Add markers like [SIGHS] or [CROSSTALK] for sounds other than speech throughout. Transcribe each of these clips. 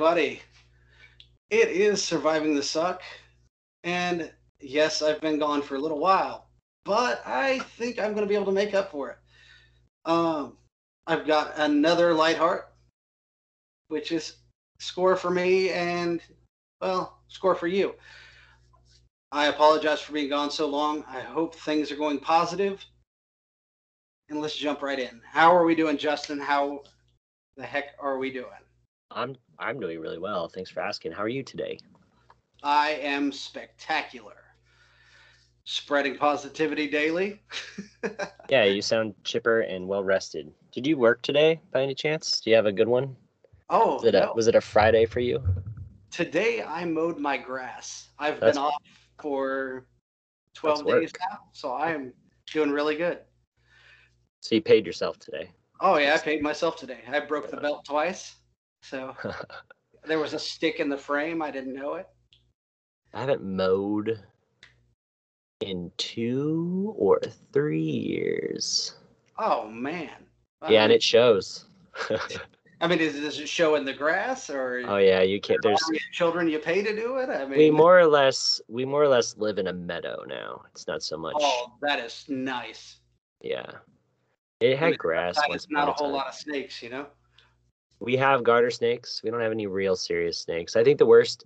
everybody. It is Surviving the Suck. And yes, I've been gone for a little while, but I think I'm going to be able to make up for it. Um, I've got another Lightheart, which is score for me and, well, score for you. I apologize for being gone so long. I hope things are going positive. And let's jump right in. How are we doing, Justin? How the heck are we doing? I'm I'm doing really well. Thanks for asking. How are you today? I am spectacular. Spreading positivity daily. [LAUGHS] yeah, you sound chipper and well rested. Did you work today by any chance? Do you have a good one? Oh, was it, no. a, was it a Friday for you? Today I mowed my grass. I've That's- been off for 12 days now, so I am doing really good. So you paid yourself today. Oh yeah, I paid myself today. I broke the uh, belt twice. So [LAUGHS] there was a stick in the frame. I didn't know it. I haven't mowed in two or three years. Oh man. I Yeah, and uh-huh. it shows. [LAUGHS] I mean, is, this it show in the grass or oh yeah, you can't. There's children you pay to do it? I mean, we more or less we more or less live in a meadow now. It's not so much. Oh, that is nice. Yeah, it had grass. It's not a whole time. lot of snakes, you know. We have garter snakes. We don't have any real serious snakes. I think the worst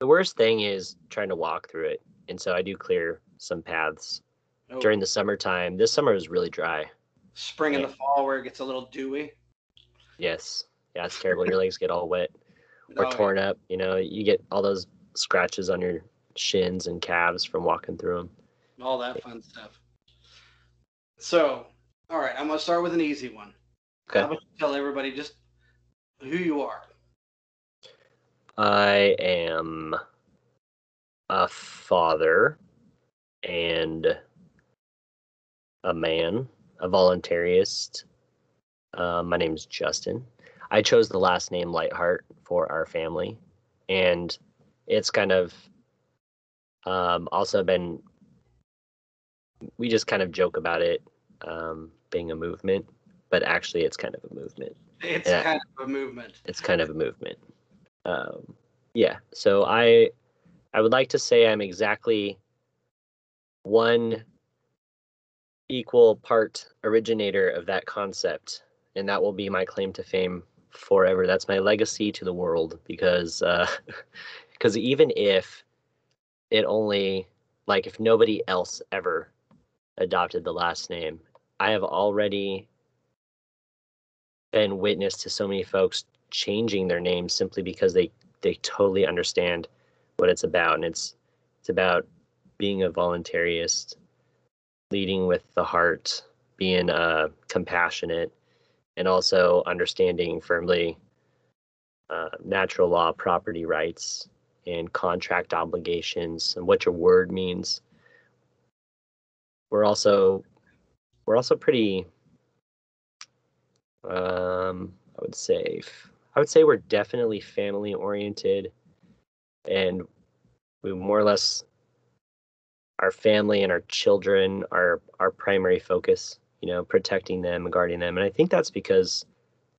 the worst thing is trying to walk through it. And so I do clear some paths Oh, during the summertime. This summer was really dry. spring and the fall where it gets a little dewy. Yes. Yeah, it's terrible. Your legs get all wet [LAUGHS] or Oh, yeah. torn up. You know, you get all those scratches on your shins and calves from walking through them. all that fun stuff. So, all right, I'm gonna start with an easy one. Okay. How about you tell everybody just who you are? I am a father and a man, a voluntarist. Uh, my name's Justin. I chose the last name Lightheart for our family, and it's kind of um, also been. We just kind of joke about it um, being a movement, but actually, it's kind of a movement It's Yeah. kind of a movement. it's kind of a movement. Um, yeah. So I I would like to say I'm exactly one equal part originator of that concept, and that will be my claim to fame forever. That's my legacy to the world because [LAUGHS] because even if it only like if nobody else ever adopted the last name, I have already been witness to so many folks changing their names simply because they they totally understand what it's about. And it's it's about being a voluntarist leading with the heart being uh, compassionate and also understanding firmly uh, natural law property rights and contract obligations and what your word means. We're also we're also pretty um i would say I would say we're definitely family oriented and we more or less our family and our children are our primary focus you know protecting them and guarding them. And i think that's because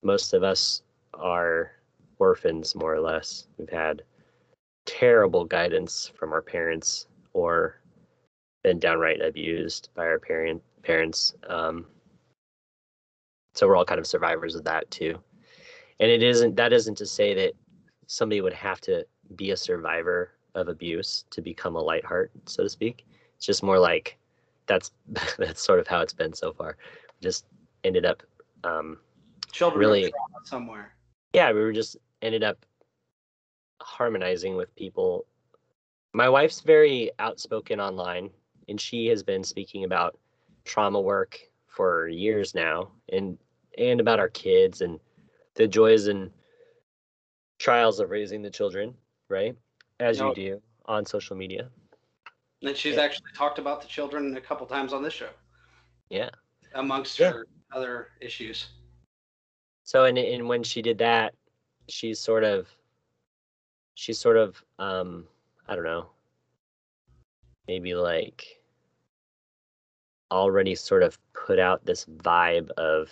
most of us are orphans more or less. We've had terrible guidance from our parents or been downright abused by our parent parents. Um, so we're all kind of survivors of that too. And it isn't that isn't to say that somebody would have to be a survivor of abuse to become a Lightheart so to speak. It's just more like that's [LAUGHS] that's sort of how it's been so far. Just ended up um Children Really- somewhere. yeah we were just ended up harmonizing with people. My wife's very outspoken online and she has been speaking about trauma work for years now and and about our kids and the joys and trials of raising the children right as No. you do on social media And she's Yeah. actually talked about the children a couple times on this show, yeah amongst Yeah. her other issues. so and and when she did that she's sort of she's sort of um i don't know maybe like already sort of put out this vibe of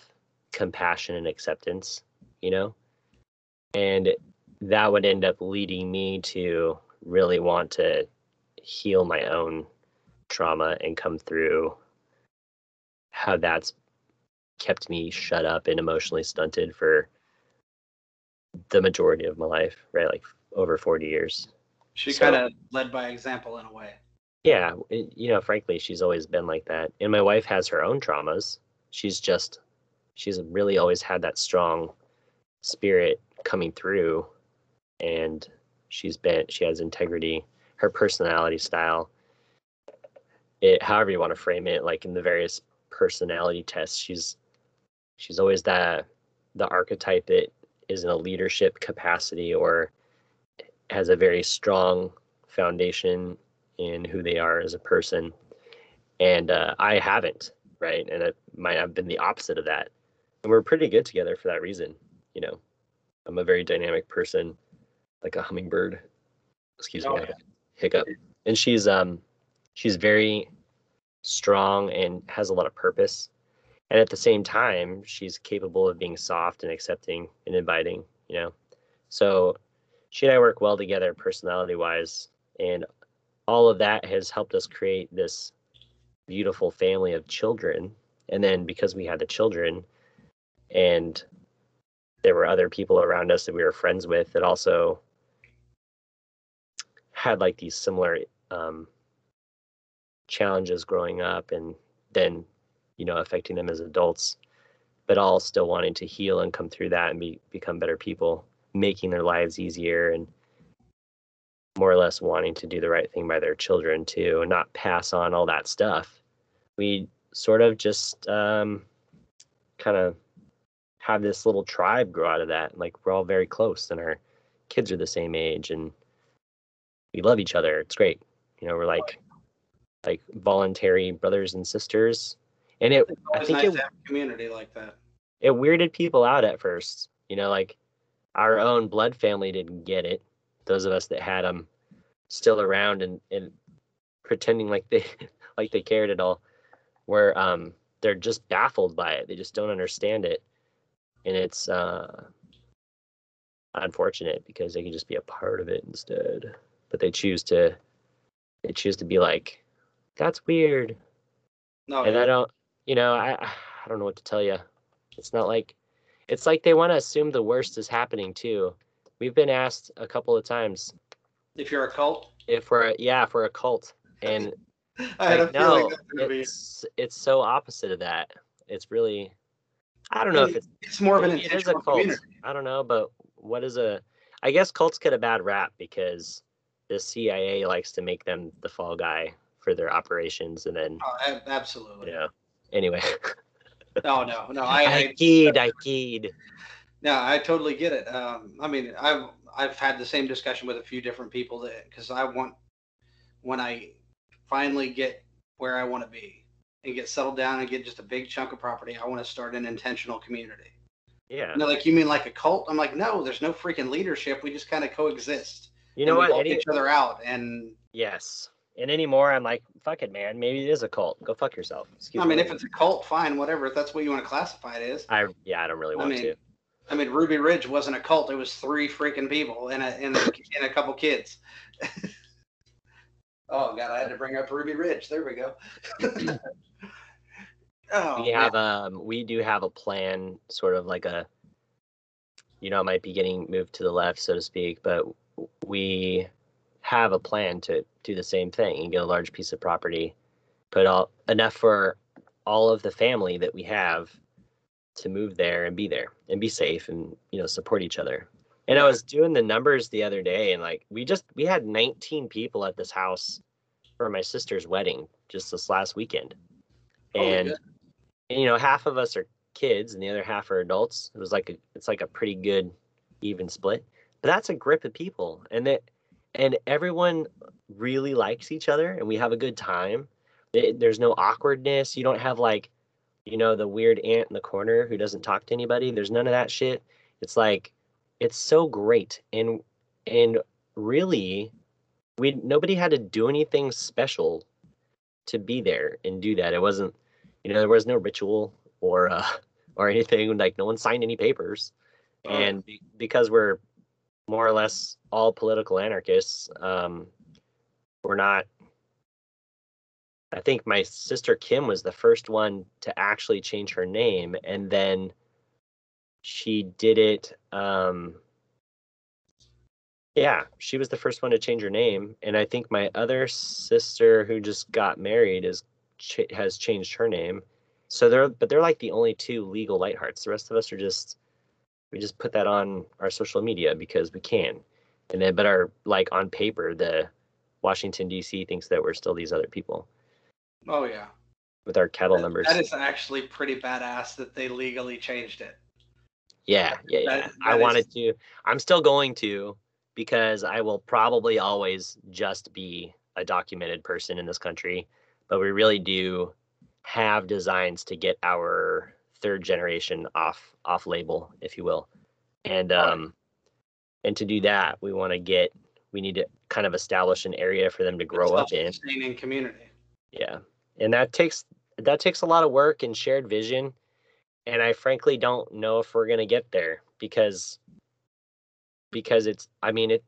compassion and acceptance you know and that would end up leading me to really want to heal my own trauma and come through how that's kept me shut up and emotionally stunted for the majority of my life, right? Like over 40 years. She So- kind of led by example in a way. Yeah, it- eh, you know, frankly, she's always been like that. And my wife has her own traumas. She's just, she's really always had that strong spirit coming through. And she's been, she has integrity, her personality style. It, however you want to frame it, like in the various personality tests, she's, she's always that, the archetype that is in a leadership capacity or has a very strong foundation in who they are as a person. And uh, i haven't right? And it might have been the opposite of that. And we're pretty good together for that reason you know. I'm a very dynamic person like a hummingbird. Excuse me Oh, have a hiccup. And she's um she's very strong and has a lot of purpose. And at the same time she's capable of being soft and accepting and inviting you know. So she and i work well together personality wise and all of that has helped us create this beautiful family of children. And then because we had the children and there were other people around us that we were friends with that also had like these similar um, challenges growing up and then you know affecting them as adults but all still wanting to heal and come through that and be, become better people making their lives easier and more or less wanting to do the right thing by their children too and not pass on all that stuff we sort of just um, kind of have this little tribe grow out of that like we're all very close and our kids are the same age and we love each other it's great you know we're like like voluntary brothers and sisters and it It's i think nice it, to have a community like that. it weirded people out at first. You know, like our own blood family didn't get it. Those of us that had them still around and, and pretending like they [LAUGHS] like they cared at all, were um they're just baffled by it. They just don't understand it, and it's uh unfortunate because they can just be a part of it instead. But they choose to they choose to be like, that's weird No, and I don't, you know, I I don't know what to tell you. It's not like, it's like they want to assume the worst is happening too. We've been asked a couple of times if you're a cult, if we're yeah if we're a cult, and [LAUGHS] I had like, a feeling no, be. it's it's so opposite of that. It's really, I don't know if it's It's more of an it is a cult. community. I don't know, but what is a? I guess cults get a bad rap because the CIA likes to make them the fall guy for their operations, and then Oh, ab- absolutely. you know. Anyway, No, [LAUGHS] oh, no, no. I, I I keyed, I keyed. No, I totally get it. Um, I mean, I've I've had the same discussion with a few different people that because I want when I finally get where I want to be and get settled down and get just a big chunk of property, I want to start an intentional community. Yeah. And they're like, you mean like a cult? I'm like, no, there's no freaking leadership. We just kind of coexist. You know what? help Any, each other out. And yes. And anymore, I'm like, fuck it, man. Maybe it is a cult. Go fuck yourself. Excuse I mean, me. if it's a cult, fine, whatever. If that's what you want to classify it as. I yeah, I don't really I want mean, to. I mean, Ruby Ridge wasn't a cult. It was three freaking people and a and a, and a couple kids. [LAUGHS] oh God, I had to bring up Ruby Ridge. There we go. [LAUGHS] oh, we man. have um we do have a plan, sort of like a you know, it might be getting moved to the left, so to speak, but we have a plan to do the same thing and get a large piece of property, put all enough for all of the family that we have to move there and be there and be safe and you know support each other. And I was doing the numbers the other day and like we just we had 19 people at this house for my sister's wedding just this last weekend. And and, you know half of us are kids and the other half are adults. It was like a it's like a pretty good even split. But that's a grip of people and that and everyone really likes each other and we have a good time. It- there's no awkwardness. You don't have like you know the weird aunt in the corner who doesn't talk to anybody there's none of that shit it's like it's so great and and really we nobody had to do anything special to be there and do that it wasn't you know there was no ritual or uh [LAUGHS] or anything like no one signed any papers and be, because we're more or less all political anarchists. Um, we're not. I think my sister Kim was the first one to actually change her name, and then she did it. Um, yeah, she was the first one to change her name, and I think my other sister who just got married is ch- has changed her name. So they're but they're like the only two legal Lighthearts. The rest of us are just we just put that on our social media because we can, and then but our like on paper the Washington D.C. thinks that we're still these other people Oh yeah. with our cattle That- numbers. That is actually pretty badass that they legally changed it. Yeah, yeah, yeah. That- I that is- wanted to. I'm still going to because I will probably always just be a documented person in this country. But we really do have designs to get our third generation off off label, if you will. And um and to do that, we want to get we need to kind of establish an area for them to grow up in. Community. Yeah. And that takes that takes a lot of work and shared vision. And I frankly don't know if we're gonna get there because because it's I mean it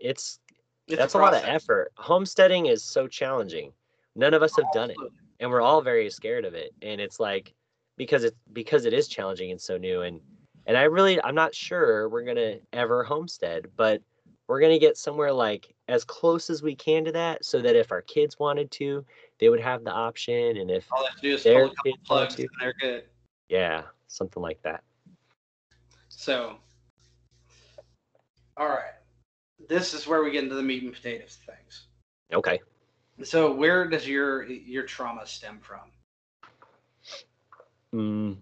it's It's that's a, lot of effort. Homesteading is so challenging. None of us have done it. And we're all very scared of it. And it's like because it's because it is challenging and so new and and I really I'm not sure we're gonna ever homestead, but we're gonna get somewhere like as close as we can to that so that if our kids wanted to, they would have the option and if All they have to do is pull a couple plugs, to, and they're good. yeah, something like that. So, all right. This is where we get into the meat and potatoes things. Okay. So, where does your your trauma stem from? Mm,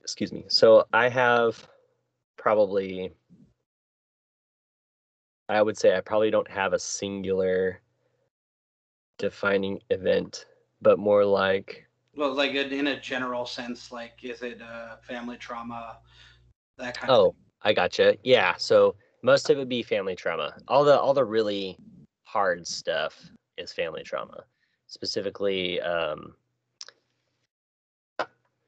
excuse me. So I have probably, I would say I probably don't have a singular defining event, but more like, Well, like in a general sense, like is it uh, family trauma, that kind of oh, I gotcha. Yeah. So most of it would be family trauma. All the all the really hard stuff is family trauma. Specifically, um,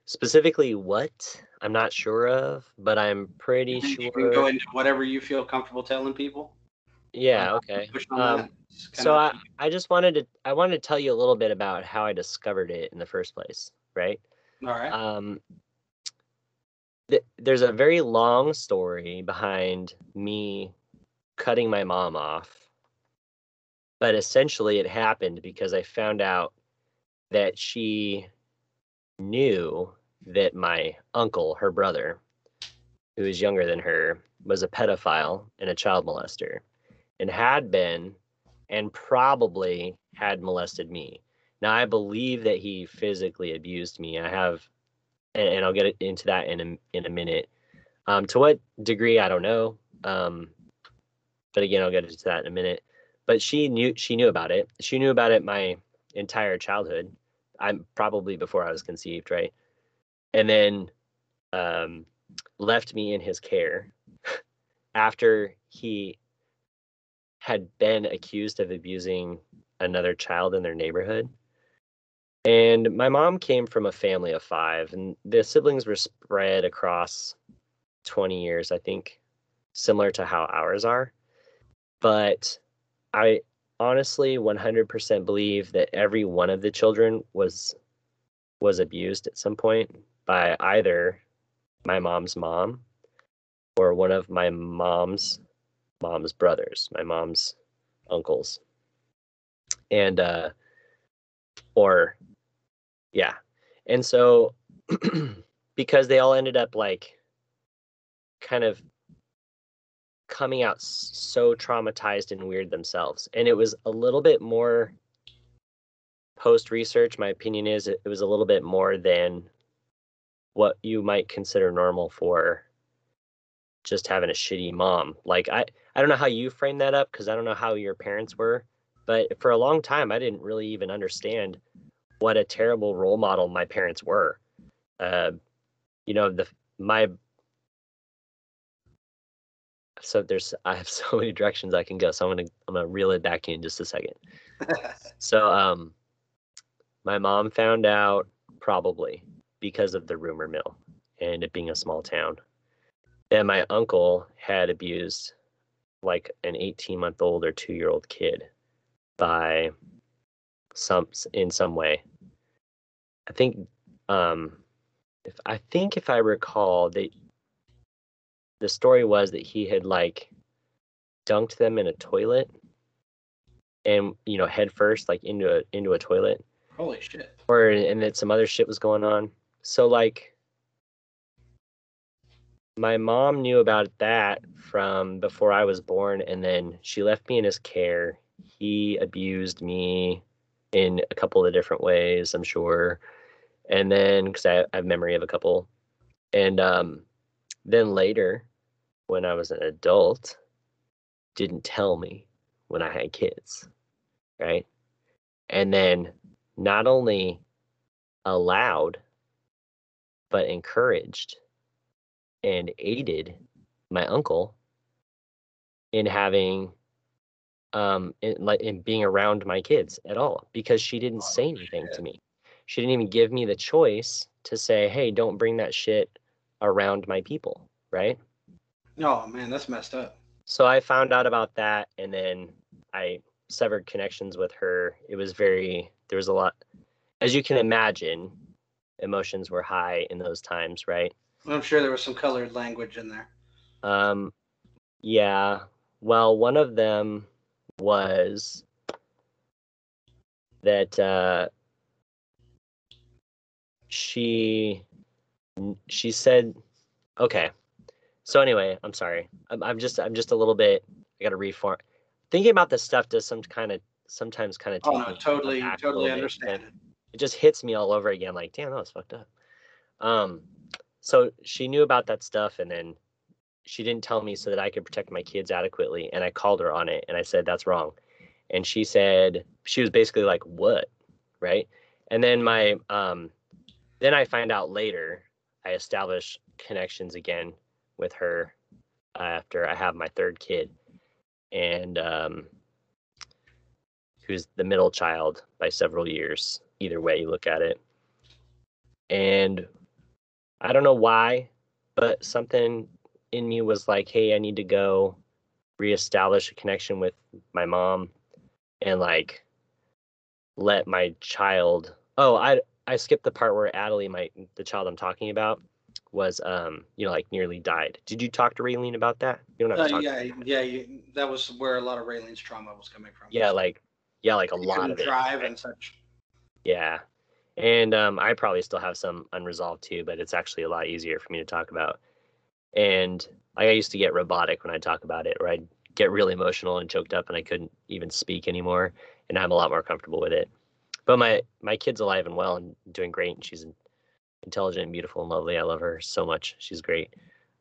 specifically what I'm not sure of, but I'm pretty thing? sure. You can go into whatever you feel comfortable telling people. Yeah, Uh, okay. Um, that. It's kind so I, I just wanted to I wanted to tell you a little bit about how I discovered it in the first place, right? all right. Um, th- there's a very long story behind me cutting my mom off, but essentially it happened because I found out that she knew that my uncle, her brother, who is younger than her, was a pedophile and a child molester, and had been and probably had molested me. Now I believe that he physically abused me. I have, and, and I'll get into that in a in a minute. Um, to what degree I don't know. Um, but again, I'll get into that in a minute. But she knew she knew about it. She knew about it my entire childhood. I'm probably before I was conceived, right? And then um, left me in his care [LAUGHS] after he had been accused of abusing another child in their neighborhood. And my mom came from a family of five, and the siblings were spread across 20 years, I think, similar to how ours are. But I honestly 100% believe that every one of the children was was abused at some point by either my mom's mom or one of my mom's mom's brothers, my mom's uncles. And uh or yeah. And so [CLEARS THROAT] because they all ended up like kind of coming out so traumatized and weird themselves. And it was a little bit more post research, my opinion is it, it was a little bit more than what you might consider normal for just having a shitty mom. Like I I don't know how you frame that up because I don't know how your parents were, but for a long time I didn't really even understand what a terrible role model my parents were. Uh, you know, the my so there's I have [LAUGHS] so many directions I can go. So I'm gonna I'm gonna reel it back to you in just a second. [LAUGHS] So um my mom found out probably because of the rumor mill and it being a small town that my uncle had abused like an 18 month old or two year old kid by some in some way. I think um if I think if I recall that the story was that he had like dunked them in a toilet and you know head first like into a into a toilet Holy shit. or and that some other shit was going on. So like my mom knew about that from before I was born and then she left me in his care. He abused me in a couple of different ways, I'm sure. And then cuz I, I have memory of a couple. And um then later when I was an adult didn't tell me when I had kids, right? And then not only allowed, but encouraged and aided my uncle in having um in like in being around my kids at all because she didn't say anything to me. She didn't even give me the choice to say, "Hey, don't bring that shit around my people," right? Oh man, that's messed up. So I found out about that and then I severed connections with her. It was very there was a lot as you can imagine, emotions were high in those times, right? I'm sure there was some colored language in there. Um yeah. Well, one of them was that uh she she said okay. So anyway, I'm sorry. I'm I'm just I'm just a little bit I got to reform. Thinking about this stuff does some kind of sometimes kind of Oh no, totally, totally understand it. It just hits me all over again like, damn, that was fucked up. Um so she knew about that stuff and then she didn't tell me so that I could protect my kids adequately. And I called her on it and I said, that's wrong. And she said, she was basically like, what? Right. And then my, um, then I find out later, I establish connections again with her after I have my third kid. And, um, who's the middle child by several years, either way you look at it. And I don't know why, but something in me was like, hey, I need to go reestablish a connection with my mom and like let my child oh I I skipped the part where Adelie, my the child I'm talking about, was um, you know, like nearly died. Did you talk to Raylene about that? You don't have to Uh, talk yeah, yeah, you, that was where a lot of Raylene's trauma was coming from. yeah, like yeah, like a lot of it. drive right? and such. Yeah. And um, I probably still have some unresolved too, but it's actually a lot easier for me to talk about. And I used to get robotic when I talk about it, or I'd get really emotional and choked up and I couldn't even speak anymore. And I'm a lot more comfortable with it. But my my kid's alive and well and doing great. And she's intelligent and beautiful and lovely. I love her so much. She's great.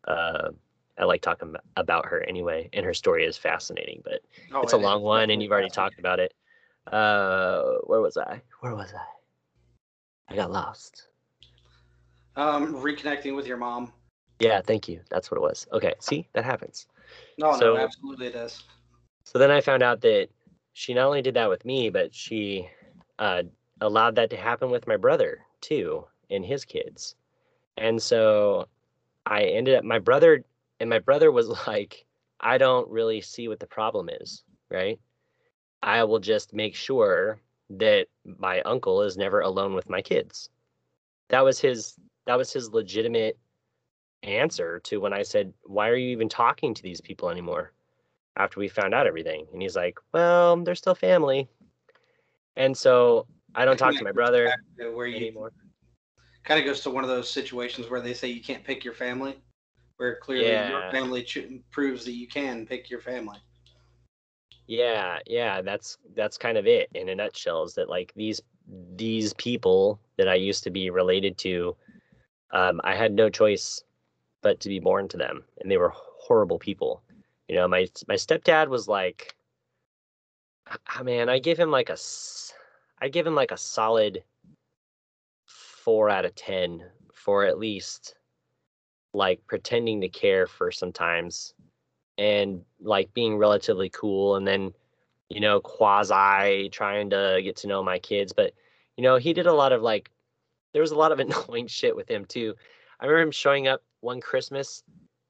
Uh, I like talking about her anyway, and her story is fascinating. But Oh, it's a long one, and you've already talked about it. Uh, where was I? Where was I? I got lost. Um, reconnecting with your mom. Yeah, thank you. That's what it was. Okay, see, that happens. No, So- no, absolutely it is. So then I found out that she not only did that with me, but she uh, allowed that to happen with my brother too and his kids. And so I ended up, my brother, and my brother was [LAUGHS] like, I don't really see what the problem is, right? I will just make sure that my uncle is never alone with my kids. That was his, that was his legitimate answer to when I said, Why are you even talking to these people anymore? after we found out everything. And he's like, Well, they're still family. And so I don't talk to my brother to Where you anymore. kind of goes to one of those situations where they say you can't pick your family, where clearly your family proves that you can pick your family. Yeah, yeah, that's that's kind of it in a nutshell. Is that like these these people that I used to be related to, um, I had no choice but to be born to them, and they were horrible people. You know, my my stepdad was like, ah, man, I give him like a i give him like a solid four out of ten for at least like pretending to care for sometimes and like being relatively cool and then you know quasi trying to get to know my kids but you know he did a lot of like there was a lot of [LAUGHS] annoying shit with him too i remember him showing up one christmas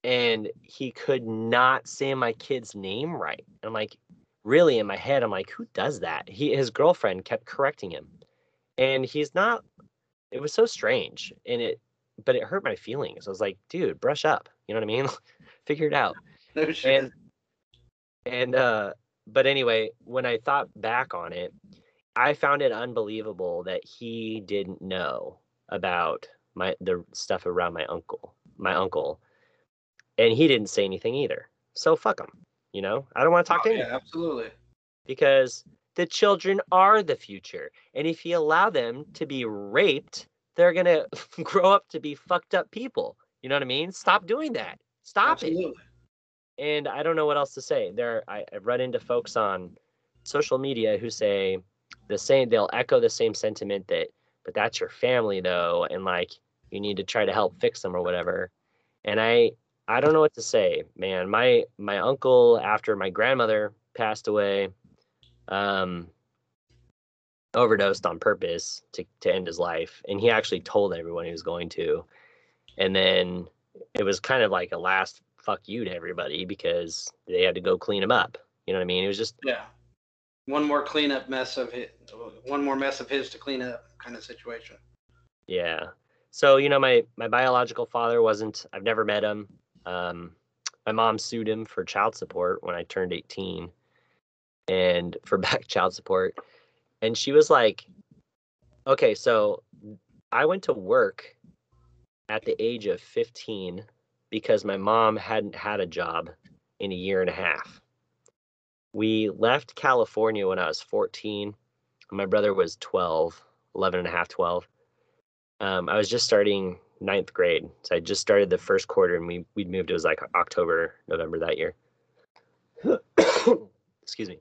and he could not say my kid's name right. And I'm like, really in my head, I'm like, who does that? He his girlfriend kept correcting him. And he's not it was so strange. And it but it hurt my feelings. I was like, dude, brush up. You know what I mean? [LAUGHS] Figure it out. [LAUGHS] No shit. And and uh but anyway, when I thought back on it, I found it unbelievable that he didn't know about my the stuff around my uncle, my uncle, and he didn't say anything either. So fuck him. You know, I don't want to talk Oh, to him yeah, absolutely. because the children are the future, and if you allow them to be raped, they're gonna [LAUGHS] grow up to be fucked up people. You know what I mean? Stop doing that. Stop it absolutely. And I don't know what else to say. There, I, I've run into folks on social media who say the same. They'll echo the same sentiment that, but that's your family though, and like you need to try to help fix them or whatever. And I, I don't know what to say, man. My my uncle, after my grandmother passed away, um, overdosed on purpose to to end his life, and he actually told everyone he was going to, and then it was kind of like a last fuck you to everybody because they had to go clean him up. You know what I mean? It was just Yeah. One more cleanup mess of his, one more mess of his to clean up kind of situation. yeah. So you know, my my biological father wasn't. I've never met him. Um, my mom sued him for child support when I turned 18, and [LAUGHS] for back child support. And she was like, "Okay, so I went to work at the age of 15 because my mom hadn't had a job in a year and a half. We left California when I was 14. My brother was 12, 11 and a half, 12. Um, I was just starting ninth grade. So I just started the first quarter and we, we'd moved. It was like October, November that year. [COUGHS] Excuse me.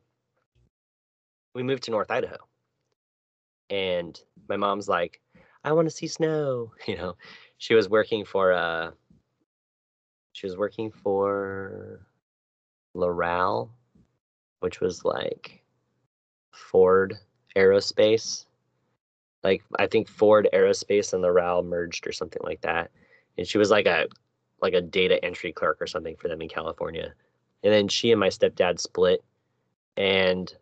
We moved to North Idaho. And my mom's like, I want to see snow. [LAUGHS] You know, she was working for uh she was working for Loral, which was like Ford Aerospace. Like I think Ford Aerospace and Loral merged or something like that. And she was like a like a data entry clerk or something for them in California. And then she and my stepdad split and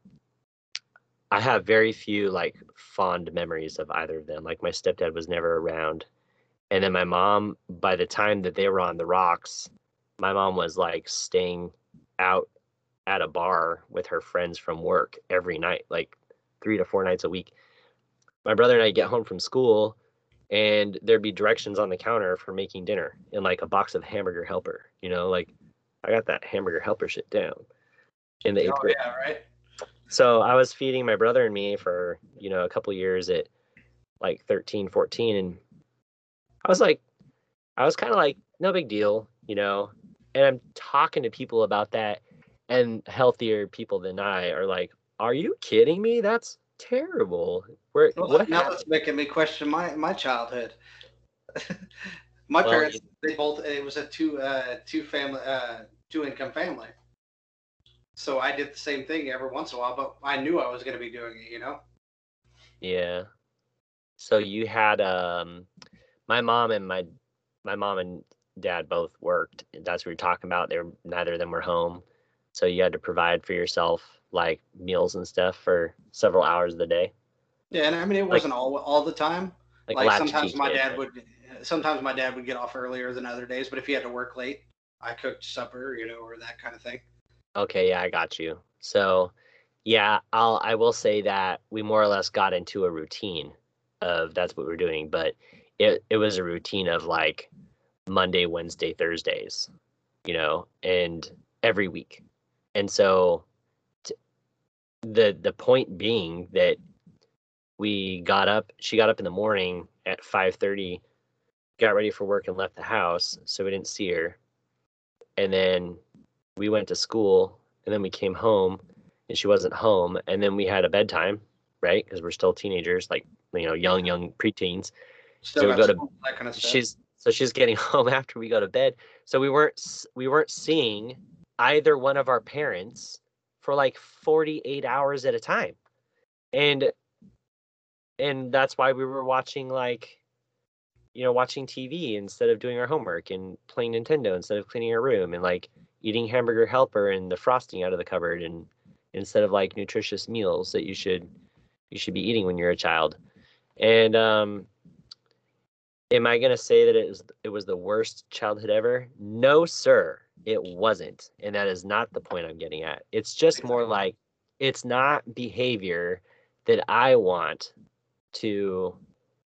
I have very few like fond memories of either of them. Like my stepdad was never around. And then my mom, by the time that they were on the rocks, my mom was like staying out at a bar with her friends from work every night, like three to four nights a week. My brother and I get home from school and there'd be directions on the counter for making dinner and like a box of hamburger helper, you know, like I got that hamburger helper shit down in the eighth Oh grade. yeah, right. So I was feeding my brother and me for, you know, a couple years at like 13, 14. And I was like, I was kind of like, no big deal, you know. And I'm talking to people about that. And healthier people than I are like, are you kidding me? That's terrible. Where, Well, what now happened? making me question my my childhood. [LAUGHS] my Well, parents, they both it was a two uh two family uh two income family. So I did the same thing every once in a while, but I knew I was going to be doing it. You know. Yeah. So you had um my mom and my my mom and dad both worked. That's what we're talking about. They were neither of them were home. So you had to provide for yourself like meals and stuff for several hours of the day. Yeah, and I mean it wasn't all all the time. Like, Like, sometimes my dad would sometimes my dad would get off earlier than other days, but if he had to work late, I cooked supper, you know, or that kind of thing. Okay, yeah, I got you. So, yeah, I'll I will say that we more or less got into a routine of that's what we're doing, but it it was a routine of like Monday, Wednesday, Thursdays, you know, and every week. And so t- the the point being that we got up, she got up in the morning at 5:30, got ready for work and left the house, so we didn't see her. And then we went to school and then we came home and she wasn't home and then we had a bedtime right because we're still teenagers like you know young young preteens Still So we go to- that kind of stuff. she's so she's getting [LAUGHS] home after we go to bed so we weren't we weren't seeing either one of our parents for like 48 hours at a time and and that's why we were watching like you know, watching TV instead of doing our homework and playing Nintendo instead of cleaning our room and like eating hamburger helper and the frosting out of the cupboard and instead of like nutritious meals that you should you should be eating when you're a child. And um am I going to say that it was it was the worst childhood ever? No, sir. It wasn't. And that is not the point I'm getting at. It's just more like it's not behavior that I want to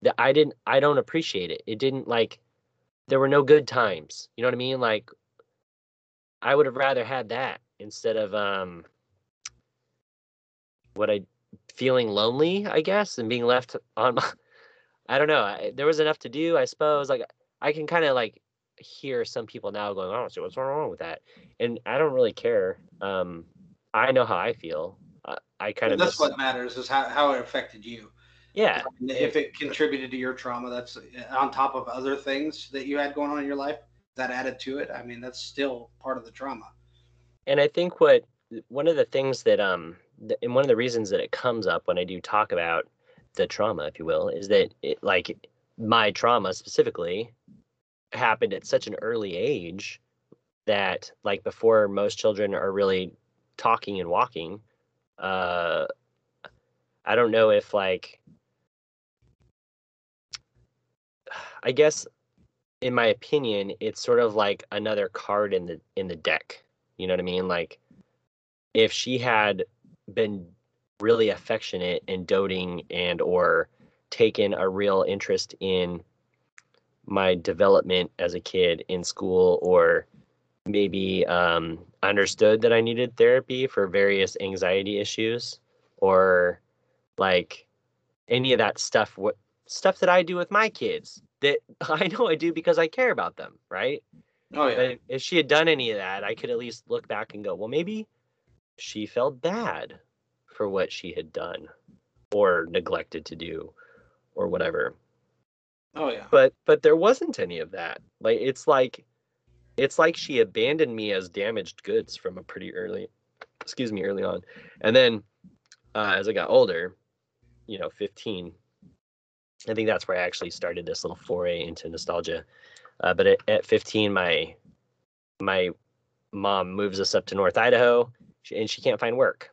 that I didn't I don't appreciate it. It didn't like there were no good times. You know what I mean? Like I would have rather had that instead of um what I feeling lonely, I guess, and being left on my I don't know. I, there was enough to do, I suppose. Like I can kind of like hear some people now going, "Oh, so what's wrong with that?" And I don't really care. Um, I know how I feel. Uh, I kind of that's miss... what matters is how, how it affected you. Yeah. If it contributed to your trauma, that's on top of other things that you had going on in your life that added to it. I mean, that's still part of the trauma. And I think what one of the things that um and one of the reasons that it comes up when I do talk about the trauma, if you will, is that it like my trauma specifically happened at such an early age that like before most children are really talking and walking uh i don't know if like [SIGHS] I guess in my opinion, it's sort of like another card in the in the deck. You know what I mean? Like if she had been really affectionate and doting and or taken a real interest in my development as a kid in school or maybe um, understood that I needed therapy for various anxiety issues or like any of that stuff what stuff that I do with my kids that [LAUGHS] I know I do because I care about them, right? Oh yeah. But if she had done any of that, I could at least look back and go, well, maybe she felt bad for what she had done or neglected to do or whatever. Oh yeah. But but there wasn't any of that. Like it's like it's like she abandoned me as damaged goods from a pretty early excuse me early on. And then uh, as I got older, you know, 15, I think that's where I actually started this little foray into nostalgia. Uh, but at, at 15, my my mom moves us up to North Idaho, and she can't find work.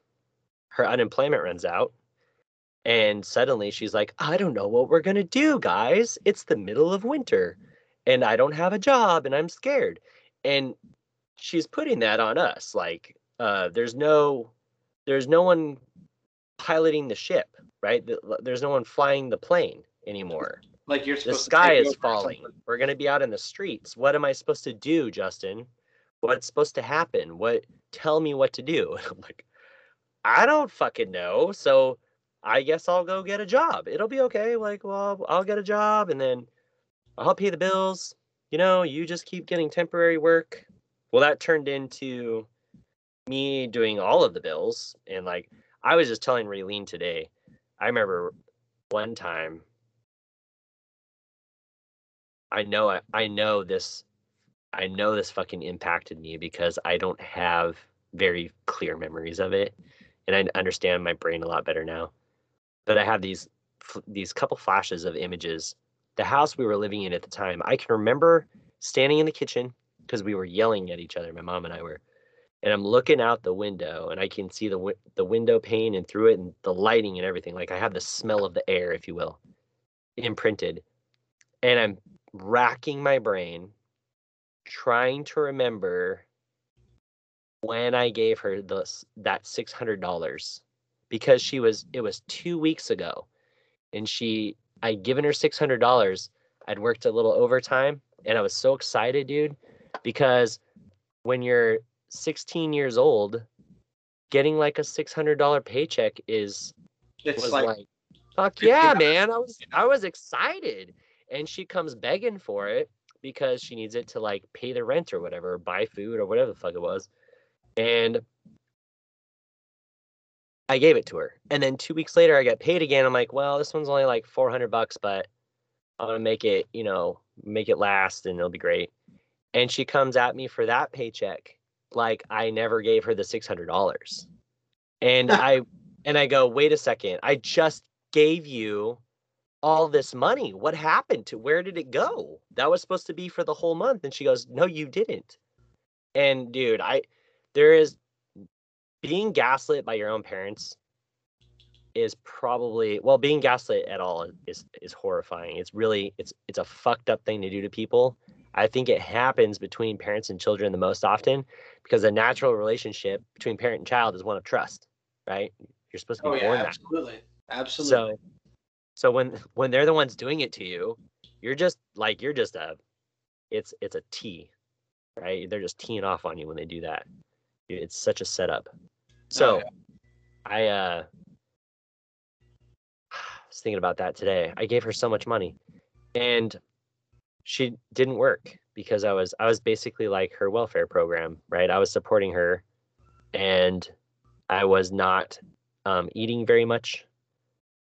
Her unemployment runs out, and suddenly she's like, "I don't know what we're gonna do, guys. It's the middle of winter, and I don't have a job, and I'm scared." And she's putting that on us. Like, uh, there's no, there's no one piloting the ship, right? There's no one flying the plane anymore. Like you're the sky is falling. We're gonna be out in the streets. What am I supposed to do, Justin? What's supposed to happen? What tell me what to do? [LAUGHS] Like, I don't fucking know. So I guess I'll go get a job. It'll be okay. Like, well, I'll get a job and then I'll pay the bills. You know, you just keep getting temporary work. Well, that turned into me doing all of the bills. And like, I was just telling Raylene today, I remember one time I know I, I know this I know this fucking impacted me because I don't have very clear memories of it and I understand my brain a lot better now. But I have these these couple flashes of images. The house we were living in at the time, I can remember standing in the kitchen because we were yelling at each other. My mom and I were, and I'm looking out the window, and I can see the the window pane and through it, and the lighting and everything. Like I have the smell of the air, if you will, imprinted, and I'm racking my brain trying to remember when I gave her this that six hundred dollars because she was it was two weeks ago and she I'd given her six hundred dollars. I'd worked a little overtime and I was so excited, dude, because when you're 16 years old, getting like a six hundred dollar paycheck is it's was like, like fuck yeah, man. I was I was excited and she comes begging for it because she needs it to like pay the rent or whatever, or buy food or whatever the fuck it was. And I gave it to her. And then two weeks later, I got paid again. I'm like, well, this one's only like 400 bucks, but I'm to make it, you know, make it last and it'll be great. And she comes at me for that paycheck like I never gave her the $600. And [LAUGHS] I, and I go, wait a second. I just gave you all this money? What happened to where did it go? That was supposed to be for the whole month. And she goes, No, you didn't. And dude, I there is being gaslit by your own parents is probably well being gaslit at all is is horrifying. It's really it's it's a fucked up thing to do to people. I think it happens between parents and children the most often because a natural relationship between parent and child is one of trust right? You're supposed to be Oh born yeah, that. absolutely, absolutely. so so when when they're the ones doing it to you you're just like you're just a it's it's a t right? They're just teeing off on you when they do that it's such a setup. So yeah. i uh [SIGHS] was thinking about that today. I gave her so much money and she didn't work because i was i was basically like her welfare program right? I was supporting her and i was not um, eating very much.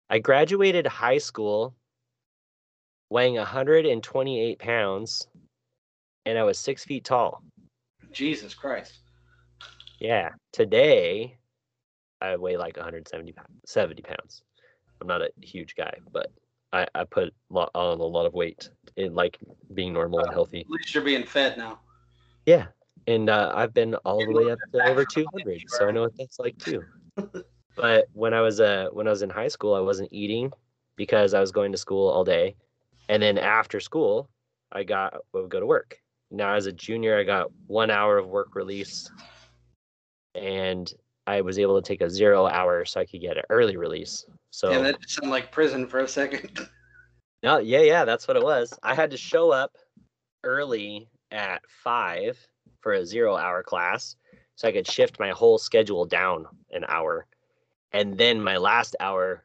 I graduated high school weighing 128 pounds and i was six feet tall. Jesus Christ. Yeah today i weigh like 170 pounds 70 pounds. I'm not a huge guy but i i put lo- on a lot of weight in like being normal and healthy. At least you're being fed now. yeah and uh, i've been all the way up to over 200 so i know what that's like too. [LAUGHS] But when i was uh when i was in high school i wasn't eating because i was going to school all day and then after school i got would go to work. Now as a junior i got one hour of work release and i was able to take a zero hour so i could get an early release so Yeah, that sounded like prison for a second. [LAUGHS] no, yeah, yeah, that's what it was. I had to show up early at five for a zero hour class so I could shift my whole schedule down an hour. And then my last hour,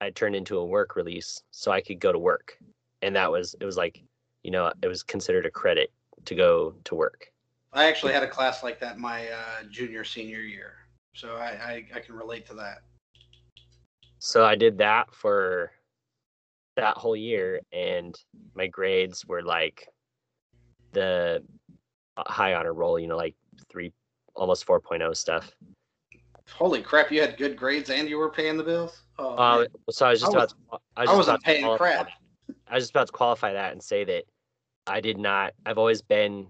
I turned into a work release so I could go to work. And that was, it was like, you know, it was considered a credit to go to work. I actually had a class like that my uh, junior senior year, so I, I I can relate to that. So I did that for that whole year, and my grades were like the uh, high honor roll, you know, like three, almost 4.0 stuff. Holy crap! You had good grades and you were paying the bills. Oh, Uh, so I was just I about. To, I, was wasn't about paying crap. that. I was just about to qualify that and say that I did not. I've always been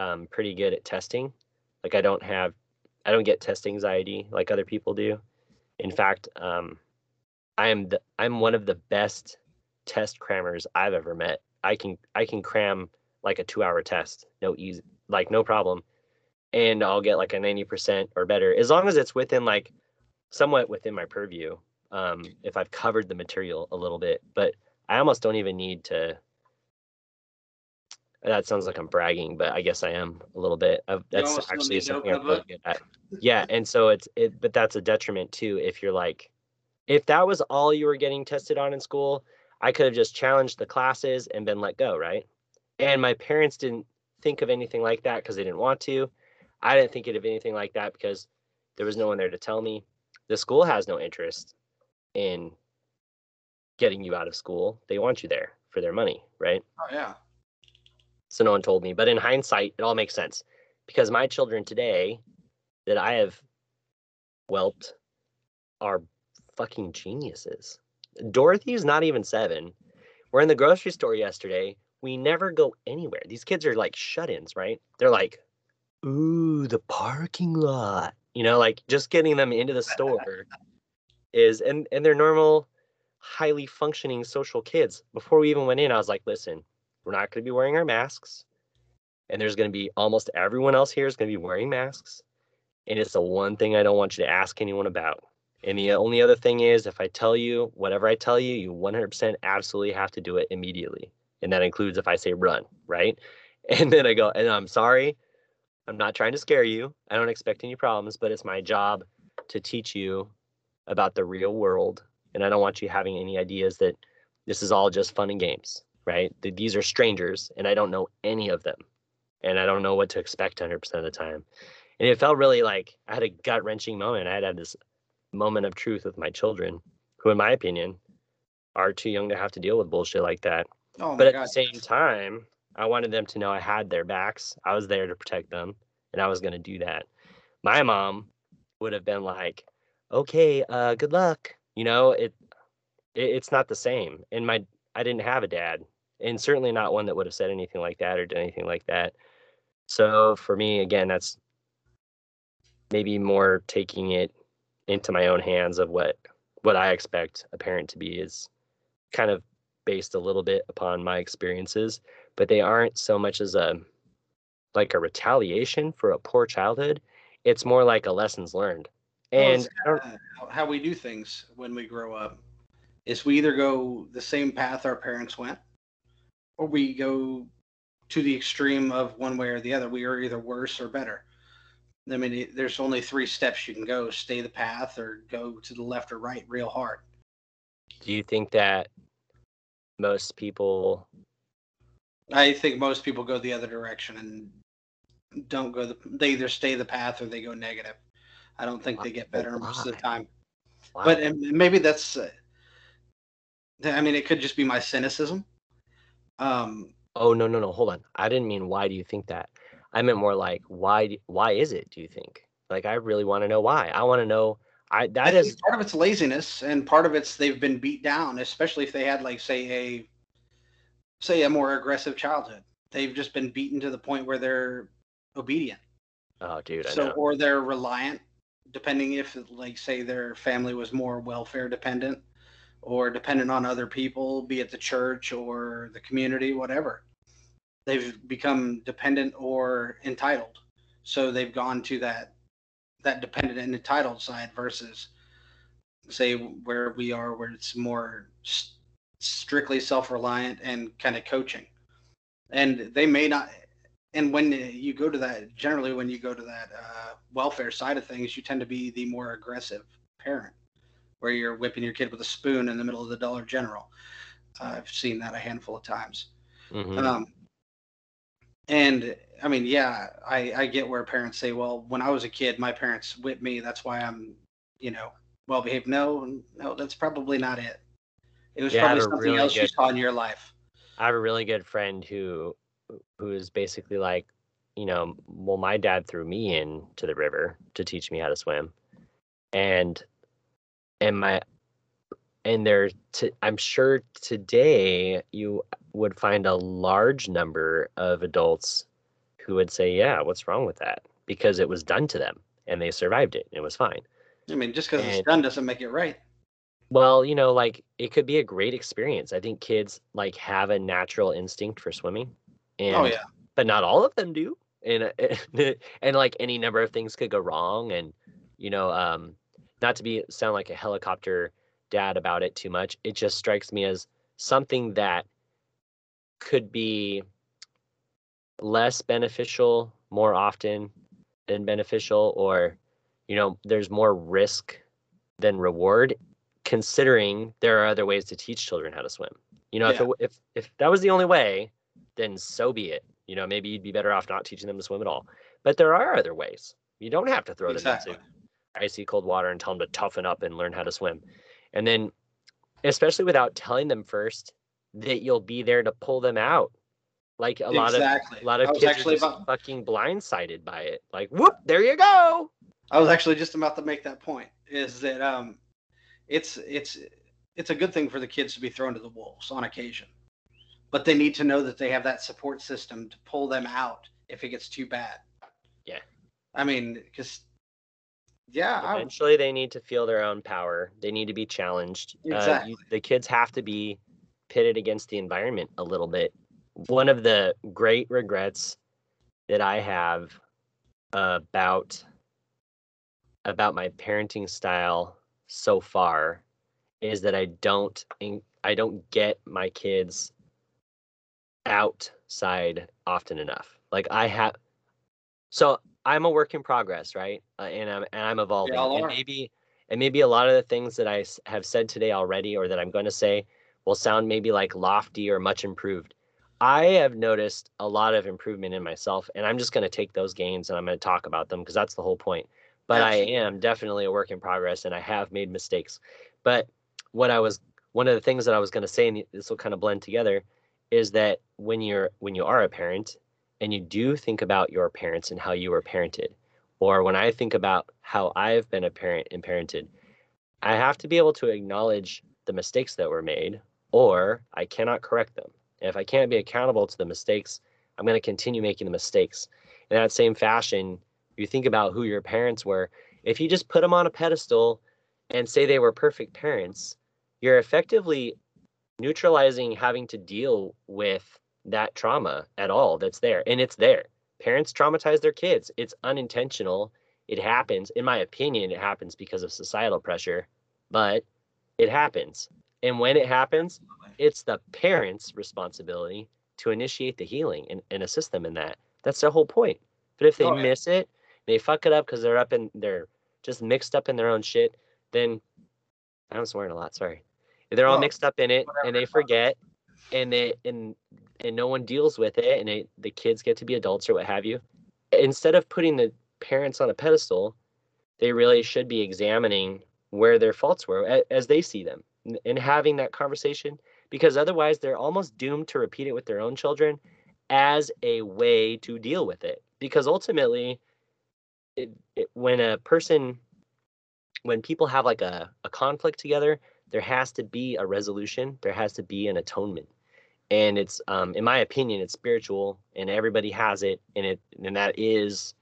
um, pretty good at testing. Like I don't have, I don't get test anxiety like other people do. In fact, um, I am the I'm one of the best test crammers I've ever met. I can I can cram like a two hour test, no easy, like no problem, and I'll get like a ninety percent or better as long as it's within like somewhat within my purview. Um, if I've covered the material a little bit, but I almost don't even need to. That sounds like I'm bragging, but I guess I am a little bit. Of, that's actually something I'm really good at. Yeah, and so it's it, but that's a detriment too. If you're like, if that was all you were getting tested on in school, I could have just challenged the classes and been let go, right? And my parents didn't think of anything like that because they didn't want to. I didn't think of anything like that because there was no one there to tell me. The school has no interest in getting you out of school. They want you there for their money, right? Oh yeah. So no one told me. But in hindsight, it all makes sense because my children today that I have whelped are fucking geniuses. Dorothy's not even seven. We're in the grocery store yesterday. We never go anywhere. These kids are like shut ins, right? They're like, ooh, the parking lot. You know, like just getting them into the store is, and, and they're normal, highly functioning social kids. Before we even went in, I was like, listen, we're not going to be wearing our masks. And there's going to be almost everyone else here is going to be wearing masks. And it's the one thing I don't want you to ask anyone about. And the only other thing is, if I tell you whatever I tell you, you 100% absolutely have to do it immediately. And that includes if I say run, right? [LAUGHS] And then I go, and I'm sorry. I'm not trying to scare you. I don't expect any problems, but it's my job to teach you about the real world. And I don't want you having any ideas that this is all just fun and games, right? That these are strangers and I don't know any of them. And I don't know what to expect 100% of the time. And it felt really like I had a gut wrenching moment. I had had this moment of truth with my children, who, in my opinion, are too young to have to deal with bullshit like that. Oh But at god. the same time, I wanted them to know I had their backs. I was there to protect them, and I was going to do that. My mom would have been like, "Okay, uh, good luck." You know, it. it, it's not the same. And my I didn't have a dad, and certainly not one that would have said anything like that or done anything like that. So for me, again, that's maybe more taking it into my own hands of what what I expect a parent to be is kind of based a little bit upon my experiences, but they aren't so much as a like a retaliation for a poor childhood. It's more like a lessons learned. And well, how we do things when we grow up is we either go the same path our parents went or we go to the extreme of one way or the other. We are either worse or better. I mean, there's only three steps you can go stay the path or go to the left or right real hard. Do you think that most people. I think most people go the other direction and don't go the. They either stay the path or they go negative. I don't think they get better most of the time. Wow. But maybe that's. Uh, I mean, it could just be my cynicism. Um, oh no no no! Hold on. I didn't mean why do you think that? I meant more like why why is it? Do you think? Like I really want to know why. I want to know. I that I is part of it's laziness, and part of it's they've been beat down, especially if they had like say a say a more aggressive childhood. They've just been beaten to the point where they're obedient. Oh, dude. I so know. or they're reliant, depending if like say their family was more welfare dependent or dependent on other people, be it the church or the community, whatever. They've become dependent or entitled. So they've gone to that that dependent and entitled side versus say where we are where it's more st- strictly self-reliant and kind of coaching. And they may not and when you go to that generally when you go to that uh, welfare side of things you tend to be the more aggressive parent where you're whipping your kid with a spoon in the middle of the dollar general uh, i've seen that a handful of times mm-hmm. um, and I mean, yeah, I, I get where parents say, well, when I was a kid, my parents whipped me. That's why I'm, you know, well behaved. No, no, that's probably not it. It was yeah, probably something really else good, you saw in your life. I have a really good friend who, who is basically like, you know, well, my dad threw me into the river to teach me how to swim, and, and my, and there, to, I'm sure today you would find a large number of adults who would say, "Yeah, what's wrong with that?" Because it was done to them and they survived it. And it was fine. I mean, just because it's done doesn't make it right. Well, you know, like it could be a great experience. I think kids like have a natural instinct for swimming, and oh yeah, but not all of them do. And and, [LAUGHS] and like any number of things could go wrong. And you know, um, not to be sound like a helicopter dad about it too much. It just strikes me as something that could be less beneficial more often than beneficial or you know there's more risk than reward considering there are other ways to teach children how to swim you know yeah. if, it, if if that was the only way then so be it you know maybe you'd be better off not teaching them to swim at all but there are other ways you don't have to throw exactly. them into icy cold water and tell them to toughen up and learn how to swim and then especially without telling them first that you'll be there to pull them out. Like a lot exactly. of a lot of kids actually are just about, fucking blindsided by it. Like, whoop, there you go. I was actually just about to make that point. Is that um, it's it's it's a good thing for the kids to be thrown to the wolves on occasion, but they need to know that they have that support system to pull them out if it gets too bad. Yeah. I mean, because yeah, eventually I, they need to feel their own power. They need to be challenged. Exactly. Uh, you, the kids have to be pitted against the environment a little bit. One of the great regrets that I have about about my parenting style so far is that I don't I don't get my kids outside often enough. Like I have so I'm a work in progress, right? Uh, and I'm and I'm evolving. And maybe and maybe a lot of the things that I have said today already or that I'm going to say will sound maybe like lofty or much improved. I have noticed a lot of improvement in myself, and I'm just going to take those gains and I'm going to talk about them because that's the whole point. But Absolutely. I am definitely a work in progress, and I have made mistakes. But what I was one of the things that I was going to say, and this will kind of blend together, is that when you're when you are a parent and you do think about your parents and how you were parented, or when I think about how I've been a parent and parented, I have to be able to acknowledge the mistakes that were made or I cannot correct them. And if I can't be accountable to the mistakes, I'm going to continue making the mistakes. In that same fashion, you think about who your parents were. If you just put them on a pedestal and say they were perfect parents, you're effectively neutralizing having to deal with that trauma at all that's there. And it's there. Parents traumatize their kids. It's unintentional. It happens. In my opinion, it happens because of societal pressure, but it happens. And when it happens, it's the parents' responsibility to initiate the healing and, and assist them in that. That's the whole point. But if they oh, miss it, they fuck it up because they're up in they're just mixed up in their own shit, then I'm swearing a lot, sorry. If they're all mixed up in it and they forget and they and and no one deals with it and they, the kids get to be adults or what have you, instead of putting the parents on a pedestal, they really should be examining where their faults were as they see them and having that conversation because otherwise they're almost doomed to repeat it with their own children as a way to deal with it because ultimately it, it, when a person when people have like a, a conflict together there has to be a resolution there has to be an atonement and it's um, in my opinion it's spiritual and everybody has it and it and that is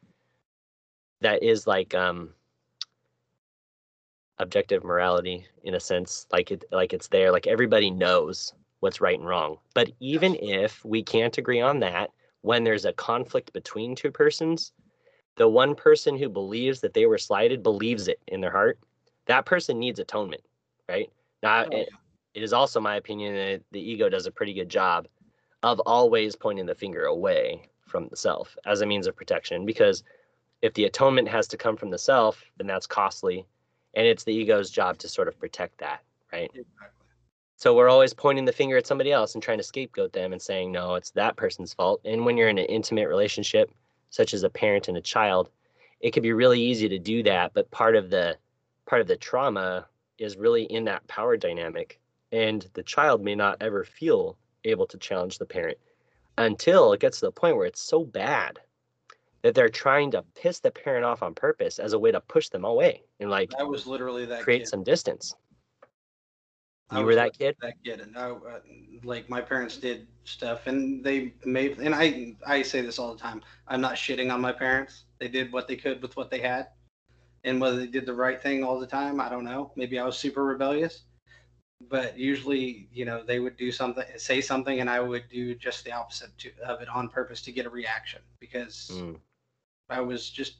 that is like um objective morality in a sense like it like it's there like everybody knows what's right and wrong. But even if we can't agree on that when there's a conflict between two persons the one person who believes that they were slighted believes it in their heart. That person needs atonement right? Now oh, yeah. It, is also my opinion that the ego does a pretty good job of always pointing the finger away from the self as a means of protection because if the atonement has to come from the self then that's costly and it's the ego's job to sort of protect that right exactly. so we're always pointing the finger at somebody else and trying to scapegoat them and saying no it's that person's fault and when you're in an intimate relationship such as a parent and a child it can be really easy to do that but part of the part of the trauma is really in that power dynamic and the child may not ever feel able to challenge the parent until it gets to the point where it's so bad that they're trying to piss the parent off on purpose as a way to push them away and like I was literally that create kid. some distance. You were that kid. That kid, and I, uh, like my parents did stuff, and they made. And I, I say this all the time. I'm not shitting on my parents. They did what they could with what they had, and whether they did the right thing all the time, I don't know. Maybe I was super rebellious, but usually, you know, they would do something, say something, and I would do just the opposite to, of it on purpose to get a reaction because mm. I was just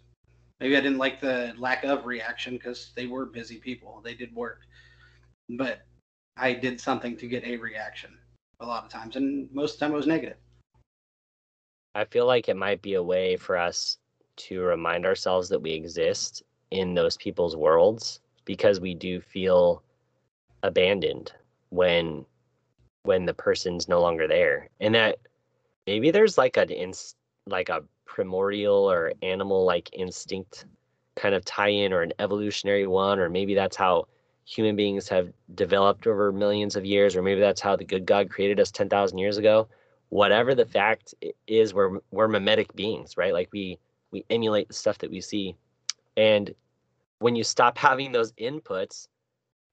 maybe I didn't like the lack of reaction because they were busy people. They did work, but I did something to get a reaction a lot of times, and most of the time it was negative. I feel like it might be a way for us to remind ourselves that we exist in those people's worlds because we do feel abandoned when when the person's no longer there. And that maybe there's like an ins like a primordial or animal like instinct kind of tie in or an evolutionary one or maybe that's how human beings have developed over millions of years or maybe that's how the good god created us 10,000 years ago. Whatever the fact is we're we're mimetic beings right? Like we we emulate the stuff that we see. And when you stop having those inputs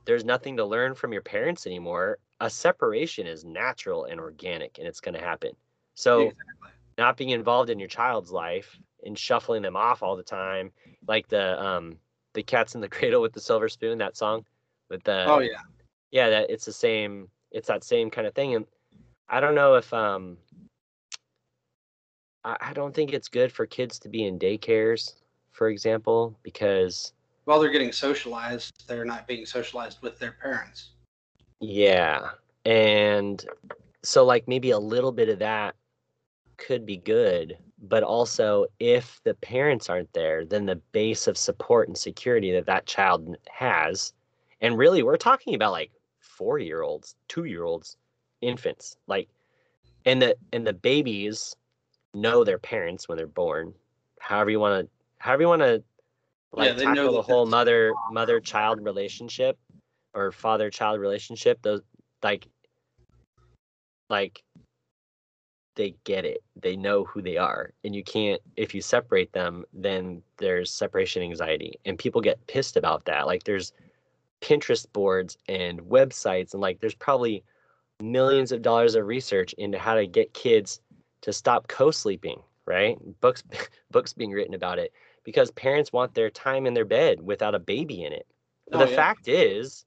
there's nothing to learn from your parents anymore a separation is natural and organic and it's going to happen. So exactly. not being involved in your child's life and shuffling them off all the time, like the um the cats in the [LAUGHS] cradle with the silver spoon, that song with the oh yeah. Yeah that it's the same it's that same kind of thing and I don't know if um I, I don't think it's good for kids to be in daycares, for example, because while they're getting socialized, they're not being socialized with their parents. Yeah. And so like maybe a little bit of that could be good but also if the parents aren't there then the base of support and security that that child has and really we're talking about like four year olds two year olds infants like and the and the babies know their parents when they're born however you want to however you want to like yeah, tackle the whole mother mother child relationship or father child relationship those like like they get it. They know who they are. And you can't if you separate them, then there's separation anxiety. And people get pissed about that. Like there's Pinterest boards and websites and like there's probably millions of dollars of research into how to get kids to stop co-sleeping, right? Books [LAUGHS] books being written about it because parents want their time in their bed without a baby in it. But Oh, the yeah. fact is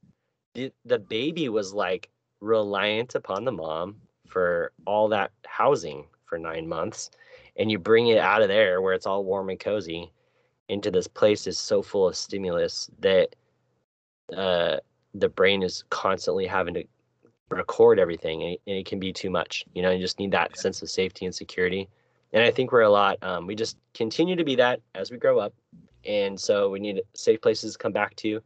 the, the baby was like reliant upon the mom for all that housing for 9 months and you bring it out of there where it's all warm and cozy into this place is so full of stimulus that uh, the brain is constantly having to record everything and it, and it can be too much you know you just need that sense of safety and security and i think we're a lot um, we just continue to be that as we grow up. And so we need safe places to come back to.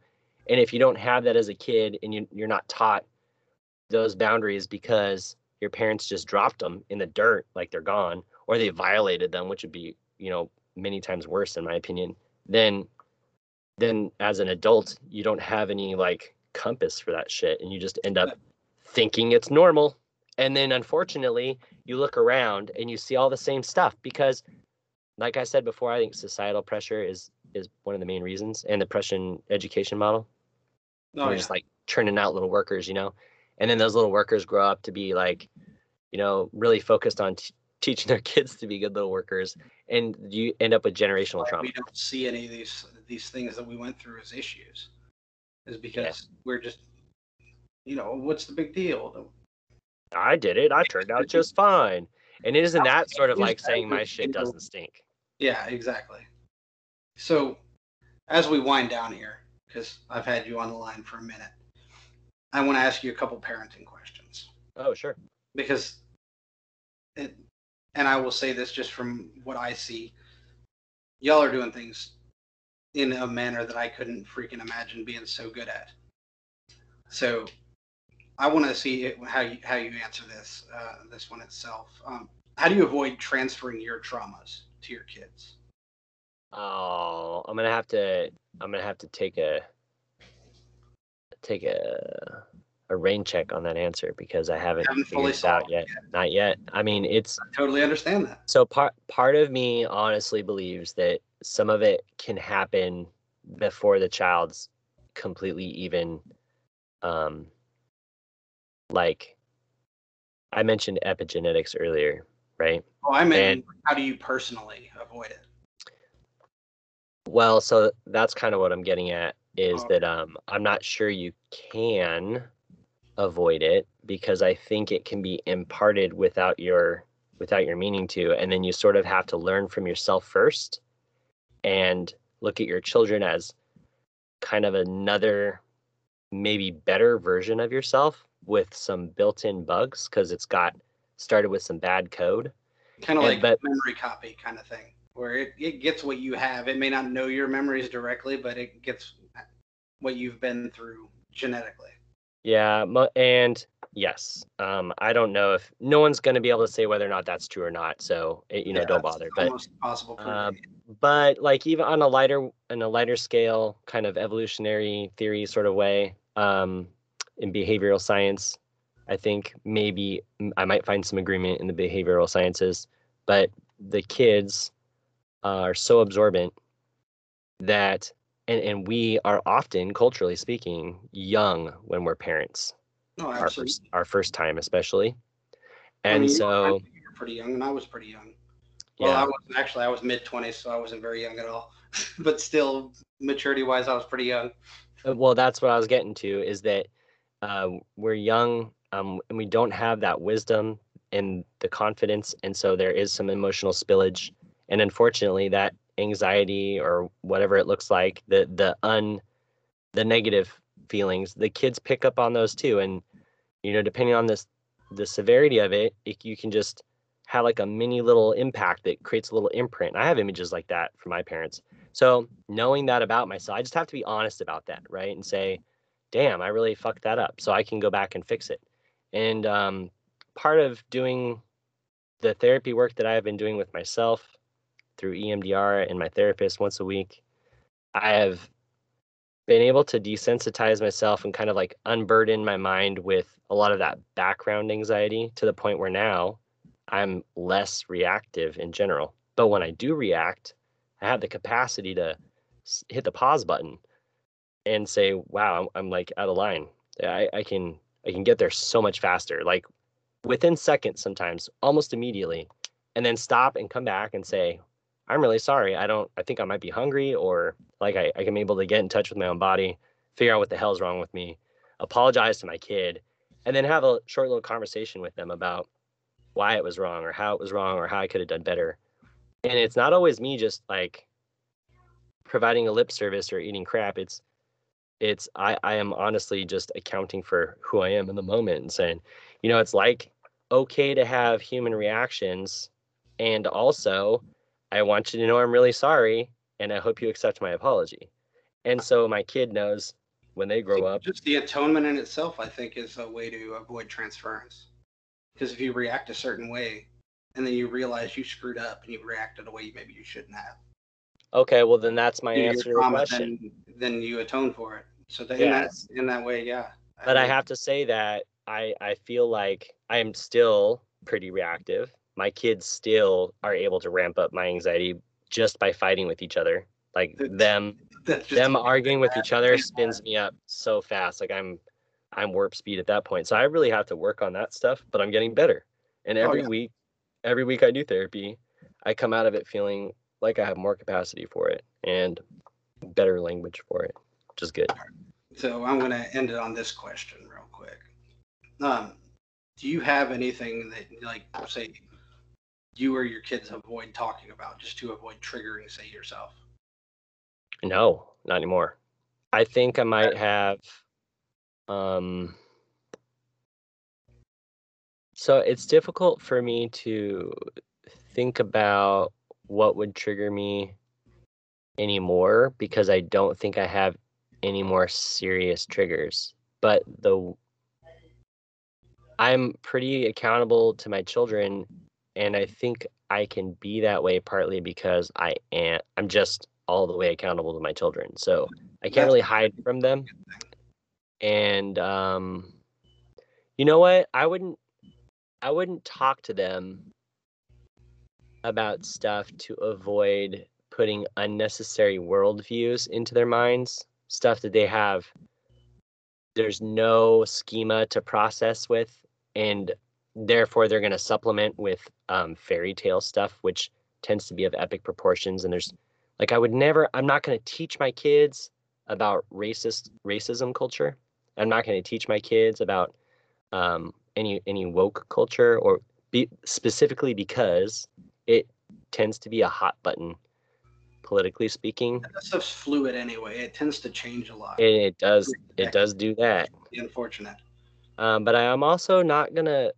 And if you don't have that as a kid and you, you're not taught those boundaries because your parents just dropped them in the dirt like they're gone or they violated them which would be you know many times worse in my opinion then then as an adult you don't have any like compass for that shit. And you just end up thinking it's normal. And then unfortunately you look around and you see all the same stuff because like i said before i think societal pressure is is one of the main reasons and the prussian education model. Oh, we're yeah. just like churning out little workers you know? And then those little workers grow up to be like you know really focused on t- teaching their [LAUGHS] kids to be good little workers and you end up with generational trauma we don't see any of these these things that we went through as issues is because we're just you know what's the big deal i did it. I turned out just fine. And it isn't that sort of like saying my shit doesn't stink. Yeah exactly. So as we wind down here because i've had you on the line for a minute i want to ask you a couple parenting questions. Oh sure. Because it, and I will say this just from what I see, y'all are doing things in a manner that I couldn't freaking imagine being so good at. So I want to see it, how you how you answer this uh, this one itself. Um, how do you avoid transferring your traumas to your kids? Oh, I'm gonna have to. I'm gonna have to take a take a a rain check on that answer because I haven't, Haven't figured fully it out solved yet. Not yet. I mean, it's I totally understand that. so part part of me honestly believes that some of it can happen before the child's completely even um like I mentioned epigenetics earlier, right? Oh, I mean, And- how do you personally avoid it? Well, so that's kind of what I'm getting at is Okay. that um I'm not sure you can avoid it because I think it can be imparted without your without your meaning to and then you sort of have to learn from yourself first and look at your children as kind of another maybe better version of yourself with some built-in bugs because it's got started with some bad code. Kind of like but- memory copy kind of thing, where it, it gets what you have. It may not know your memories directly, but it gets what you've been through genetically. Yeah, and yes, um, I don't know if no one's going to be able to say whether or not that's true or not. So it, you know, Yeah, don't bother. But impossible. for um, but like even on a lighter on a lighter scale, kind of evolutionary theory sort of way, um, in behavioral science, I think maybe I might find some agreement in the behavioral sciences. But the kids are so absorbent that and, and we are often culturally speaking young when we're parents no, our first our first time especially I and mean, so you were pretty young, and I was pretty young. Well, I wasn't actually. I was mid twenties, so I wasn't very young at all. [LAUGHS] but still, maturity wise, I was pretty young. uh, well that's what i was getting to is that uh, we're young um, and we don't have that wisdom and the confidence and so there is some emotional spillage and unfortunately that anxiety or whatever it looks like the the un the negative feelings the kids pick up on those too and you know depending on this the severity of it, it you can just have like a mini little impact that creates a little imprint i have images like that from my parents. So knowing that about myself i just have to be honest about that right and say damn i really fucked that up so i can go back and fix it and um, part of doing the therapy work that i've been doing with myself through emdr and my therapist once a week i have been able to desensitize myself and kind of like unburden my mind with a lot of that background anxiety to the point where now I'm less reactive in general. But when I do react, I have the capacity to hit the pause button and say, "Wow, I'm, I'm like out of line. I, I can I can get there so much faster, like within seconds sometimes, almost immediately, and then stop and come back and say, I'm really sorry. I don't. I think I might be hungry, or like I, I can be able to get in touch with my own body, figure out what the hell's wrong with me, apologize to my kid, and then have a short little conversation with them about why it was wrong or how it was wrong or how I could have done better. And it's not always me just like providing a lip service or eating crap. It's it's I, I am honestly just accounting for who I am in the moment and saying, you know, it's like okay to have human reactions and also I want you to know I'm really sorry and I hope you accept my apology. And so my kid knows when they grow up. Just the atonement in itself, I think, is a way to avoid transference. Because if you react a certain way and then you realize you screwed up and you reacted a way maybe you shouldn't have. Okay, well then that's my answer to the question. Then, then, you atone for it. So that, yes. in, that, in that way, yeah. But I, I have to say that I I feel like I am still pretty reactive. My kids still are able to ramp up my anxiety just by fighting with each other. Like them [LAUGHS] them arguing with each other [LAUGHS] spins me up so fast. Like I'm I'm warp speed at that point. So I really have to work on that stuff, but I'm getting better. And oh, every oh, yeah. week, every week I do therapy, I come out of it feeling like I have more capacity for it and better language for it, which is good. So I'm going to end it on this question real quick. Um, do you have anything that, like, say, you or your kids avoid talking about just to avoid triggering, say, yourself? No, not anymore. I think I might have um, so it's difficult for me to think about what would trigger me anymore because I don't think I have any more serious triggers. But the I'm pretty accountable to my children and I think I can be that way partly because I am I'm just all the way accountable to my children. So I can't really hide from them and um, you know what? I wouldn't I wouldn't talk to them about stuff to avoid putting unnecessary worldviews into their minds, stuff that they have there's no schema to process with, and therefore they're going to supplement with um, fairy tale stuff, which tends to be of epic proportions. And there's like I would never, I'm not going to teach my kids about racist racism culture. I'm not going to teach my kids about um, any any woke culture or be, specifically because it tends to be a hot button politically speaking. That stuff's fluid anyway. It tends to change a lot. It, it does. It does do that. Unfortunate. Um, but I am also not gonna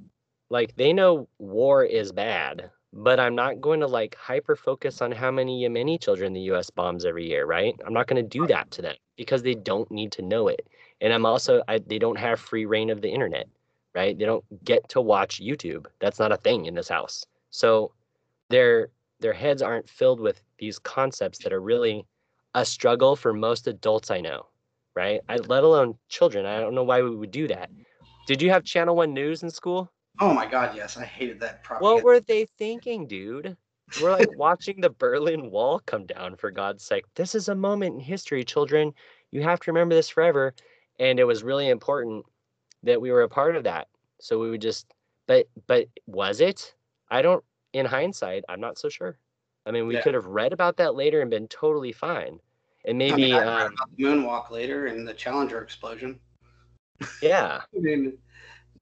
like. They know war is bad, but I'm not going to like hyper focus on how many Yemeni children the U.S. bombs every year. Right? I'm not going to do that to them because they don't need to know it and i'm also I, they don't have free reign of the internet right they don't get to watch youtube that's not a thing in this house so their their heads aren't filled with these concepts that are really a struggle for most adults i know right? I, let alone children i don't know why we would do that. Did you have channel one news in school? Oh my god yes i hated that propaganda. what were they thinking dude? We're like [LAUGHS] watching the berlin wall come down for god's sake. This is a moment in history children. You have to remember this forever. And it was really important that we were a part of that. So we would just but but was it? I don't in hindsight i'm not so sure. I mean we yeah. could have read about that later and been totally fine. And maybe I mean, I um, about the moonwalk later and the challenger explosion. Yeah. [LAUGHS] I mean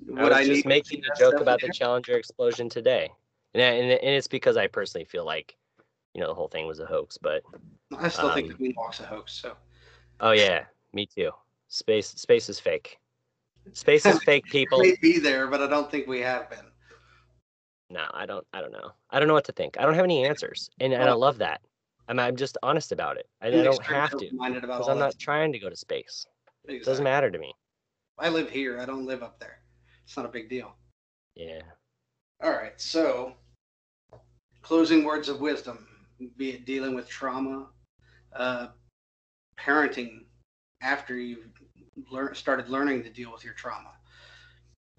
what I was I just making a joke about the challenger explosion today. And, and, and it's because i personally feel like you know the whole thing was a hoax but i still um, think the moonwalk's a hoax so. Oh yeah. Me too. Space space is fake. Space is [LAUGHS] fake, people. may be there, but I don't think we have been. No, I don't. I don't know. I don't know what to think. I don't have any answers, and, and I love that. I'm I'm just honest about it. I, I don't have to because I'm not trying to go to space. Exactly. It doesn't matter to me. I live here. I don't live up there. It's not a big deal. Yeah. All right. So, closing words of wisdom, be it dealing with trauma, uh, parenting after you've learn, started learning to deal with your trauma?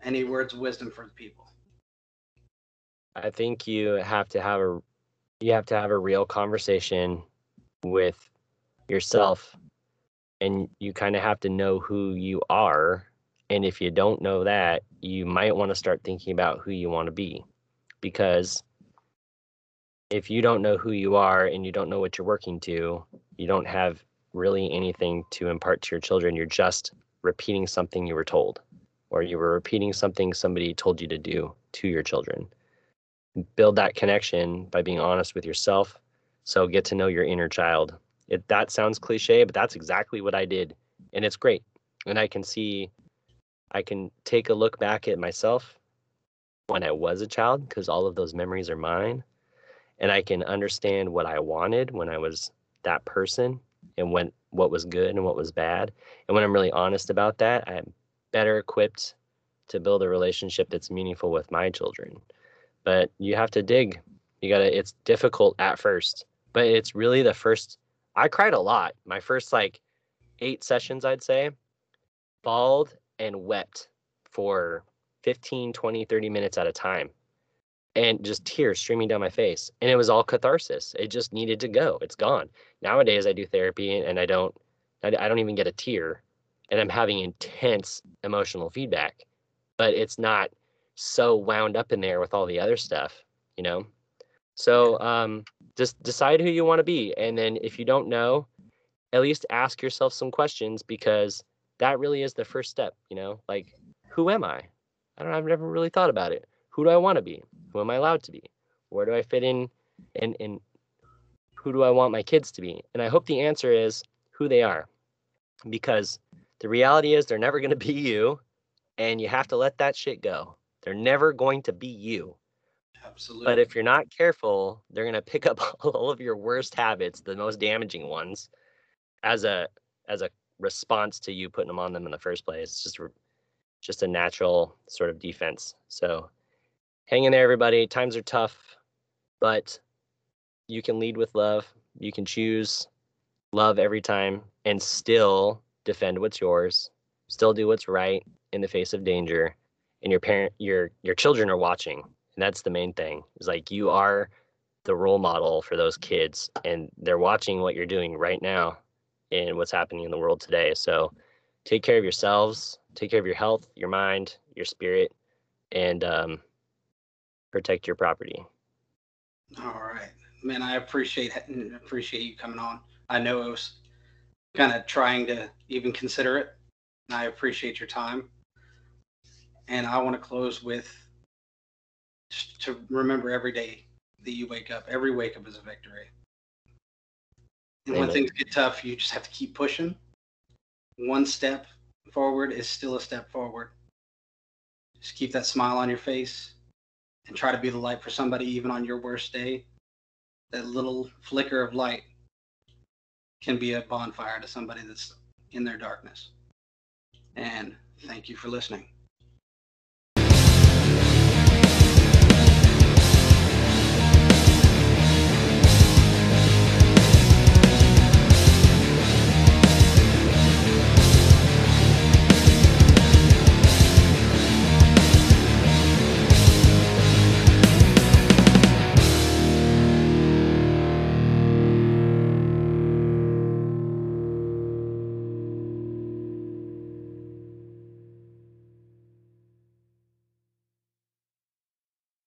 Any words of wisdom for the people? I think you have to have a you have to have a real conversation with yourself and you kind of have to know who you are. And if you don't know that, you might want to start thinking about who you want to be. Because if you don't know who you are and you don't know what you're working to, you don't have really anything to impart to your children. You're just repeating something you were told, or you were repeating something somebody told you to do to your children. Build that connection by being honest with yourself. So get to know your inner child. It, that sounds cliche, but that's exactly what I did. And it's great. And I can see, I can take a look back at myself when I was a child, because all of those memories are mine. And I can understand what I wanted when I was that person and when what was good and what was bad. And when I'm really honest about that, I'm better equipped to build a relationship that's meaningful with my children. But you have to dig. You got to it's difficult at first, but it's really the first I cried a lot. My first like 8 sessions I'd say bawled and wept for 15, 20, 30 minutes at a time and just tears streaming down my face. And it was all catharsis. It just needed to go. It's gone. Nowadays I do therapy and I don't I, don't even get a tear and I'm having intense emotional feedback. But it's not so wound up in there with all the other stuff, you know? So um just decide who you want to be. And then if you don't know, at least ask yourself some questions because that really is the first step, you know? Like, who am I? I don't know, I've never really thought about it. Who do I want to be? Who am I allowed to be? Where do I fit in? And, and who do I want my kids to be? And I hope the answer is who they are. Because the reality is they're never going to be you. And you have to let that shit go. They're never going to be you. Absolutely. But if you're not careful, they're going to pick up [LAUGHS] all of your worst habits, the most damaging ones, as a as a response to you putting them on them in the first place. It's just just a natural sort of defense. So hang in there, everybody. Times are tough, but you can lead with love. You can choose love every time and still defend what's yours, still do what's right in the face of danger. And your parent, your your children are watching, and that's the main thing. Is like you are the role model for those kids, and they're watching what you're doing right now and what's happening in the world today. So take care of yourselves, take care of your health, your mind, your spirit, and um, protect your property. All right, man. I appreciate appreciate you coming on. I know it was kind of trying to even consider it. I appreciate your time, and I want to close with to remember every day that you wake up. Every wake up is a victory. And Amen. when things get tough, you just have to keep pushing. One step forward is still a step forward. Just keep that smile on your face and try to be the light for somebody even on your worst day, that little flicker of light can be a bonfire to somebody that's in their darkness. And thank you for listening.